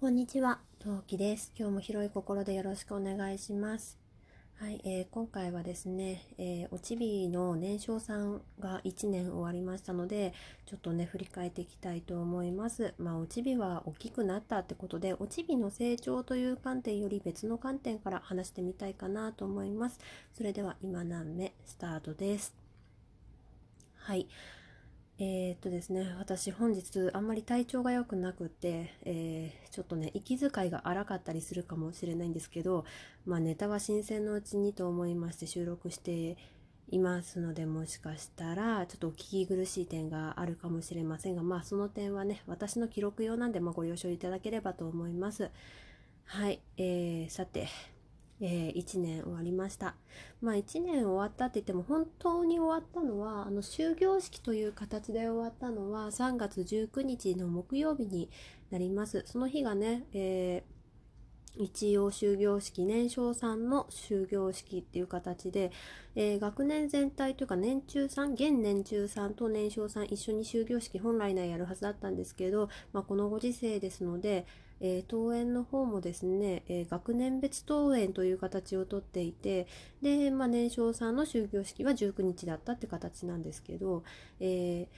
こんにちは、トウキです。今日も広い心でよろしくお願いします。はい、えー、今回はですね、えー、おちびの年少さんが1年終わりましたので、ちょっとね、振り返っていきたいと思います。まあ、おちびは大きくなったってことで、おちびの成長という観点より別の観点から話してみたいかなと思います。それでは、今何目スタートです。はい。えー、っとですね、私本日あんまり体調が良くなくて、えー、ちょっとね、息遣いが荒かったりするかもしれないんですけど、まあネタは新鮮のうちにと思いまして収録していますので、もしかしたらちょっとお聞き苦しい点があるかもしれませんが、まあその点はね、私の記録用なんで、まあ、ご了承いただければと思います。はい、えー、さて、えー、1年終わりました。まあ1年終わったって言っても本当に終わったのはあの終業式という形で終わったのは3月19日の木曜日になります。その日がね、えー一応終業式年少さんの終業式っていう形で、えー、学年全体というか年中さん現年中さんと年少さん一緒に終業式本来ならやるはずだったんですけど、まあ、このご時世ですので、えー、登園の方もですね、えー、学年別登園という形をとっていてで、まあ、年少さんの終業式は19日だったって形なんですけど、え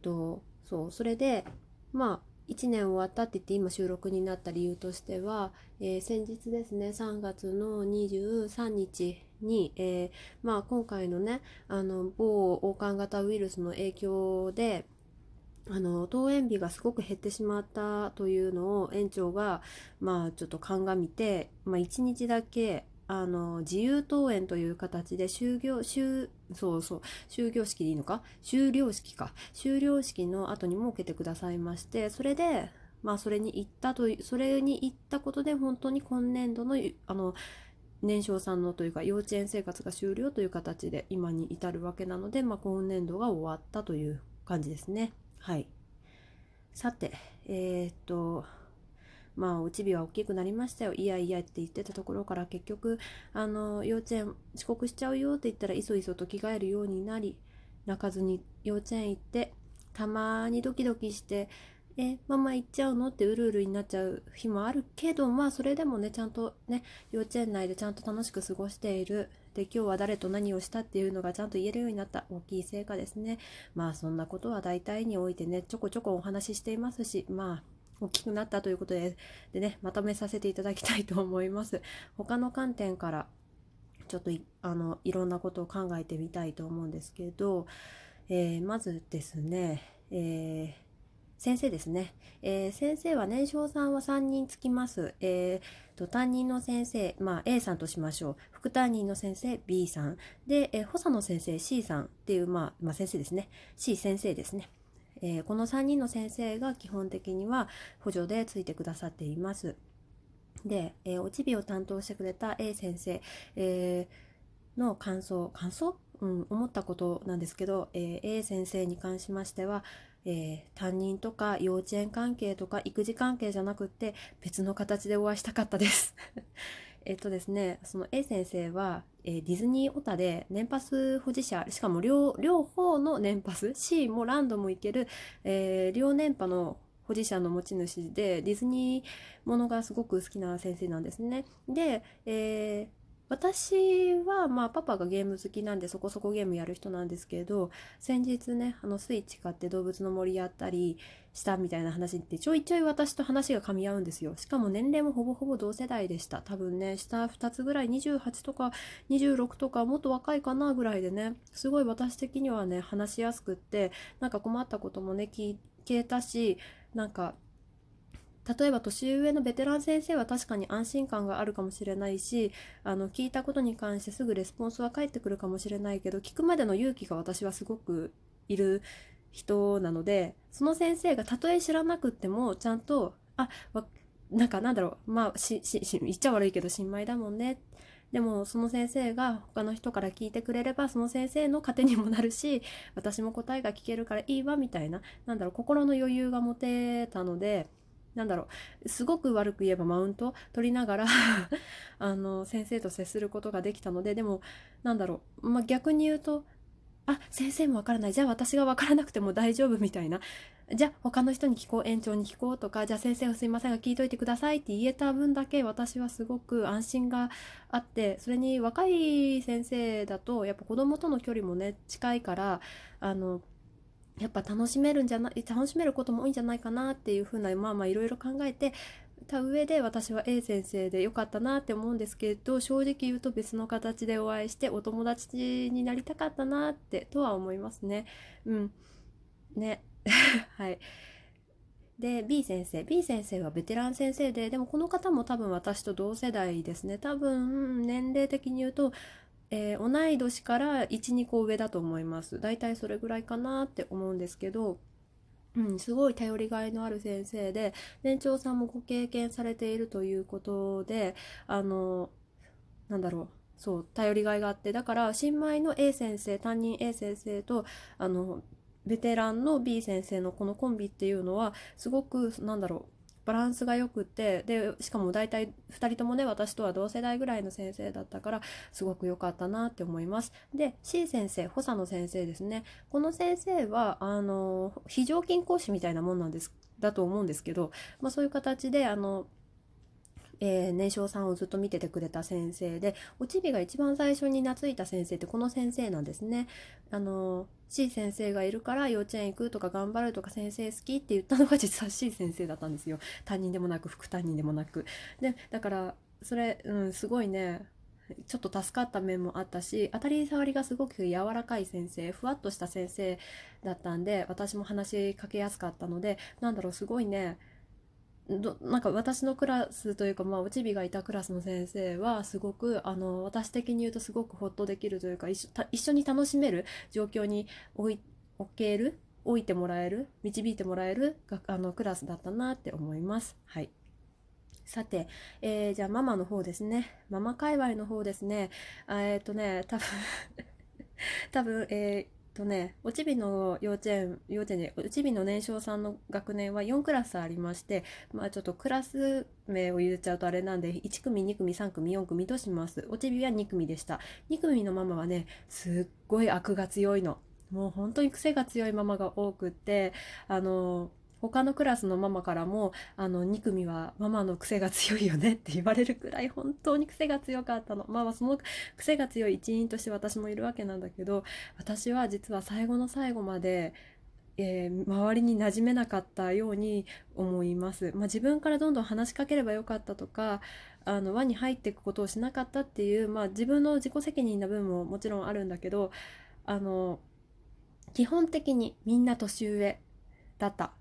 ー、とそうそれでまあ1年終わったって言って今収録になった理由としては、えー、先日ですね3月の23日に、え、まあ、今回のねあの某王冠型ウイルスの影響であの登園日がすごく減ってしまったというのを園長がまあちょっと鑑みて、まあ、1日だけあの自由登園という形で終業終そうそう終業式でいいのか？終了式か終了式の後に設けてくださいましてそれでまあそれに行ったとそれに行ったことで本当に今年度のあの年少さんのというか幼稚園生活が終了という形で今に至るわけなので、まあ、今年度が終わったという感じですね。はい。さて、えー、っと、まあ、おちびは大きくなりましたよ。いやいやって言ってたところから結局、あの、幼稚園遅刻しちゃうよって言ったら、いそいそと着替えるようになり、泣かずに幼稚園行って、たまにドキドキして、え、ママ行っちゃうの？ってうるうるになっちゃう日もあるけど、まあそれでもね、ちゃんとね、幼稚園内でちゃんと楽しく過ごしている。で、今日は誰と何をした？っていうのがちゃんと言えるようになった大きい成果ですね。まあそんなことは大体においてね、ちょこちょこお話ししていますし、まあ大きくなったということででねまとめさせていただきたいと思います他の観点からちょっとあのいろんなことを考えてみたいと思うんですけど、えー、まずですね、えー先生ですね、えー、先生は年少さんは3人つきます、えーと、担任の先生、まあ、A さんとしましょう。副担任の先生 B さん。で、えー、補佐の先生 C さん。っていう、まあまあ、先生ですね。C 先生ですね。えー、この3人の先生が基本的には補助でついてくださっています。で、えー、おちびを担当してくれた A 先生、えー、の感想、感想？うん、思ったことなんですけど、えー、A 先生に関しましては、えー、担任とか幼稚園関係とか育児関係じゃなくって別の形でお会いしたかったです えっとですね、その A 先生は、えー、ディズニーオタで年パス保持者、しかも両方の年パス、C もランドも行ける、えー、両年波の保持者の持ち主で、ディズニーものがすごく好きな先生なんですね。で、えー、私は、まあ、パパがゲーム好きなんでそこそこゲームやる人なんですけど、先日ね、あの、スイッチ買って動物の森やったりしたみたいな話ってちょいちょい私と話が噛み合うんですよ。しかも年齢もほぼほぼ同世代でした。多分ね、下2つぐらい、28とか26とかもっと若いかなぐらいでね、すごい私的にはね、話しやすくって、なんか困ったこともね、聞けたし、なんか、例えば年上のベテラン先生は確かに安心感があるかもしれないしあの聞いたことに関してすぐレスポンスは返ってくるかもしれないけど聞くまでの勇気が私はすごくいる人なのでその先生がたとえ知らなくってもちゃんとあなんかなんだろうまあしし言っちゃ悪いけど新米だもんね。でもその先生が他の人から聞いてくれればその先生の糧にもなるし私も答えが聞けるからいいわみたいななんだろう心の余裕が持てたのでなんだろう。すごく悪く言えばマウント？取りながら あの先生と接することができたのででもなんだろう、まあ、逆に言うとあ先生もわからない。じゃあ私がわからなくても大丈夫みたいな。じゃあ他の人に聞こう園長に聞こうとかじゃあ先生すいませんが聞いといてくださいって言えた分だけ私はすごく安心があってそれに若い先生だとやっぱ子供との距離もね近いからあのやっぱ楽しめるんじゃない楽しめることも多いんじゃないかなっていうふうなまあまあいろいろ考えてた上で私は A 先生で良かったなって思うんですけど正直言うと別の形でお会いしてお友達になりたかったなってとは思いますね。うん。ね。はい。で B 先生。B 先生はベテラン先生ででもこの方も多分私と同世代ですね。多分年齢的に言うと、えー、同い年から12個上だと思います。大体それぐらいかなって思うんですけどうん、すごい頼りがいのある先生で年長さんもご経験されているということであのなんだろうそう頼りがいがあってだから新米の A 先生担任 A 先生とあのベテランの B 先生のこのコンビっていうのはすごくなんだろうバランスが良くてでしかも大体2人ともね私とは同世代ぐらいの先生だったからすごく良かったなって思います。で C 先生補佐の先生ですね。この先生はあの非常勤講師みたいなもんなんですだと思うんですけど、まあ、そういう形であのえー、年少さんをずっと見ててくれた先生でおちびが一番最初に懐いた先生ってこの先生なんですね。あの C 先生がいるから幼稚園行くとか頑張るとか先生好きって言ったのが実は C 先生だったんですよ担任でもなく副担任でもなくでだからそれ、うん、すごいねちょっと助かった面もあったし当たり障りがすごく柔らかい先生ふわっとした先生だったんで私も話しかけやすかったのでなんだろうすごいねどなんか私のクラスというか、まあ、おちびがいたクラスの先生はすごくあの私的に言うとすごくホッとできるというか一緒一緒に楽しめる状況に置い置ける置いてもらえる導いてもらえるあのクラスだったなって思います。はいさて、えー、じゃあママの方ですね。ママ界隈の方ですね。えっ、ー、とね、多分 多分、えーとね、おちびの幼稚園、幼稚園で、おちびの年少さんの学年は4クラスありまして、まあちょっとクラス名を言っちゃうとあれなんで、1組、2組、3組、4組とします。おちびは2組でした。2組のママはね、すっごい悪が強いの。もう本当に癖が強いママが多くって、あの、他のクラスのママからもあの2組はママの癖が強いよねって 言われるくらい本当に癖が強かったのまあその癖が強い一員として私もいるわけなんだけど私は実は最後の最後までえー、周りに馴染めなかったように思います。まあ、自分からどんどん話しかければよかったとかあの輪に入っていくことをしなかったっていう、まあ、自分の自己責任な部分ももちろんあるんだけどあの基本的にみんな年上だった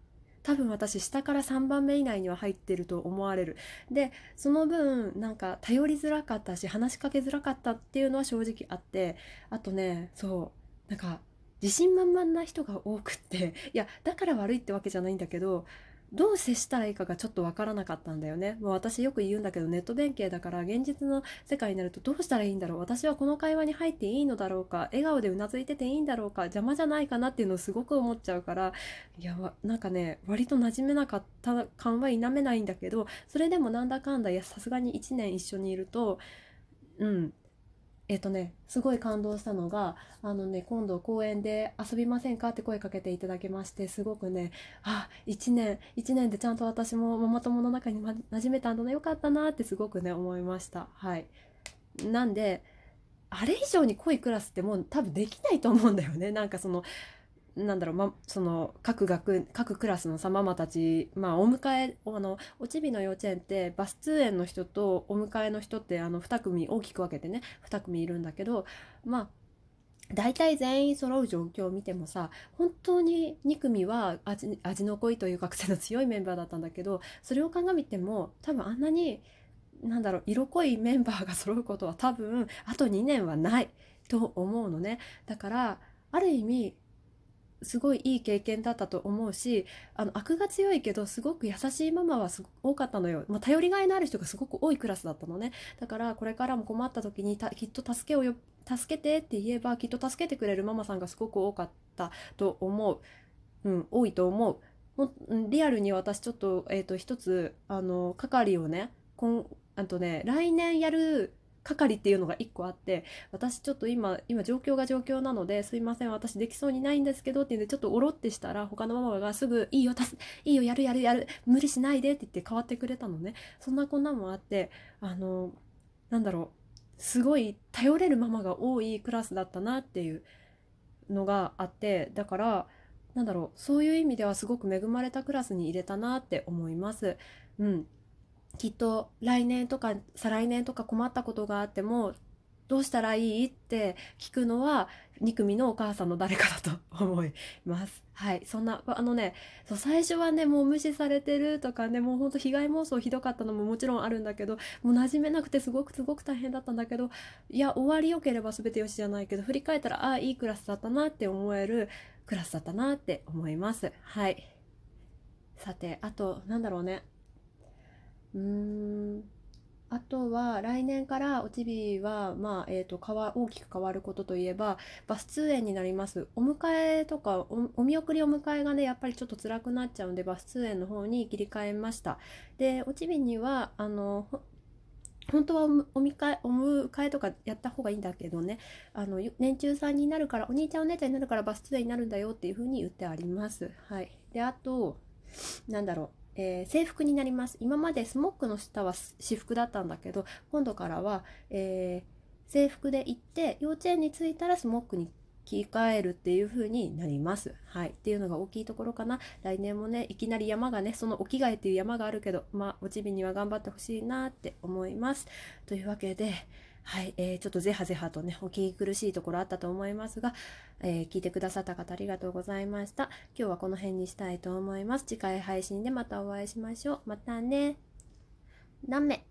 多分私下から3番目以内には入ってると思われる。でその分なんか頼りづらかったし話しかけづらかったっていうのは正直あってあとねそうなんか自信満々な人が多くっていやだから悪いってわけじゃないんだけどどう接したらいいかがちょっとわからなかったんだよね。もう私よく言うんだけどネット弁慶だから現実の世界になるとどうしたらいいんだろう私はこの会話に入っていいのだろうか笑顔でうなずいてていいんだろうか邪魔じゃないかなっていうのをすごく思っちゃうからいやなんかね割と馴染めなかった感は否めないんだけどそれでもなんだかんだいやさすがに1年一緒にいるとうんえっとね、すごい感動したのが、あのね、今度公園で遊びませんかって声かけていただきまして、すごくね、あ、1年、1年でちゃんと私もママ友の中に、ま、馴染めたんだな、よかったなってすごくね、思いました。はい。なんで、あれ以上に濃いクラスってもう多分できないと思うんだよね。なんかその、なんだろう、ま、その各学各クラスのさママたち、まあ、お迎えあのおちびの幼稚園ってバス通園の人とお迎えの人ってあの2組大きく分けてね2組いるんだけどまあ大体全員揃う状況を見てもさ本当に2組は味味の濃いというか癖の強いメンバーだったんだけどそれを鑑みても多分あんなになんだろう色濃いメンバーが揃うことは多分あと2年はないと思うのね。だからある意味すごいいい経験だったと思うしあの悪が強いけどすごく優しいママはす多かったのよ、まあ、頼りがいのある人がすごく多いクラスだったのね。だからこれからも困った時にきっと助けをよ助けてって言えばきっと助けてくれるママさんがすごく多かったと思う、うん、多いと思う。もリアルに私ちょっと,、えーと、一つあの係をねこんあとね来年やる係っていうのが1個あって私ちょっと今今状況が状況なのですいません私できそうにないんですけどって言うんでちょっとおろってしたら他のママがすぐ「いいよいいよやるやるやる無理しないで」って言って変わってくれたのねそんなこんなもあってあのなんだろうすごい頼れるママが多いクラスだったなっていうのがあってだからなんだろうそういう意味ではすごく恵まれたクラスに入れたなって思います。うんきっと来年とか再来年とか困ったことがあってもどうしたらいいって聞くのは2組のお母さんの誰かだと思います。はい。そんな、あのね、そう最初はね、もう無視されてるとかね、もうほんと被害妄想ひどかったのももちろんあるんだけど、もう馴染めなくてすごくすごく大変だったんだけど、いや、終わりよければ全てよしじゃないけど、振り返ったら、ああ、いいクラスだったなって思えるクラスだったなって思います。はい。さて、あと、なんだろうね。うん。あとは来年からおちびは、まあえーと、変わ大きく変わることといえばバス通園になります。お迎えとかお見送りお迎えがねやっぱりちょっと辛くなっちゃうんでバス通園の方に切り替えました。でおちびにはあの本当はお迎えお迎えとかやった方がいいんだけどね。あの年中さんになるからお兄ちゃんお姉ちゃんになるからバス通園になるんだよっていう風に言ってあります。はい。であとなんだろう。えー、制服になります今までスモックの下は私服だったんだけど今度からは、えー、制服で行って幼稚園に着いたらスモックに切り替えるっていう風になります。はい。っていうのが大きいところかな。来年もね、いきなり山がね、そのお着替えっていう山があるけど、まあ、おちびには頑張ってほしいなって思います。というわけで、はい、えー、ちょっとぜはぜはとね、お聞き苦しいところあったと思いますが、えー、聞いてくださった方ありがとうございました。今日はこの辺にしたいと思います。次回配信でまたお会いしましょう。またね。ダメ。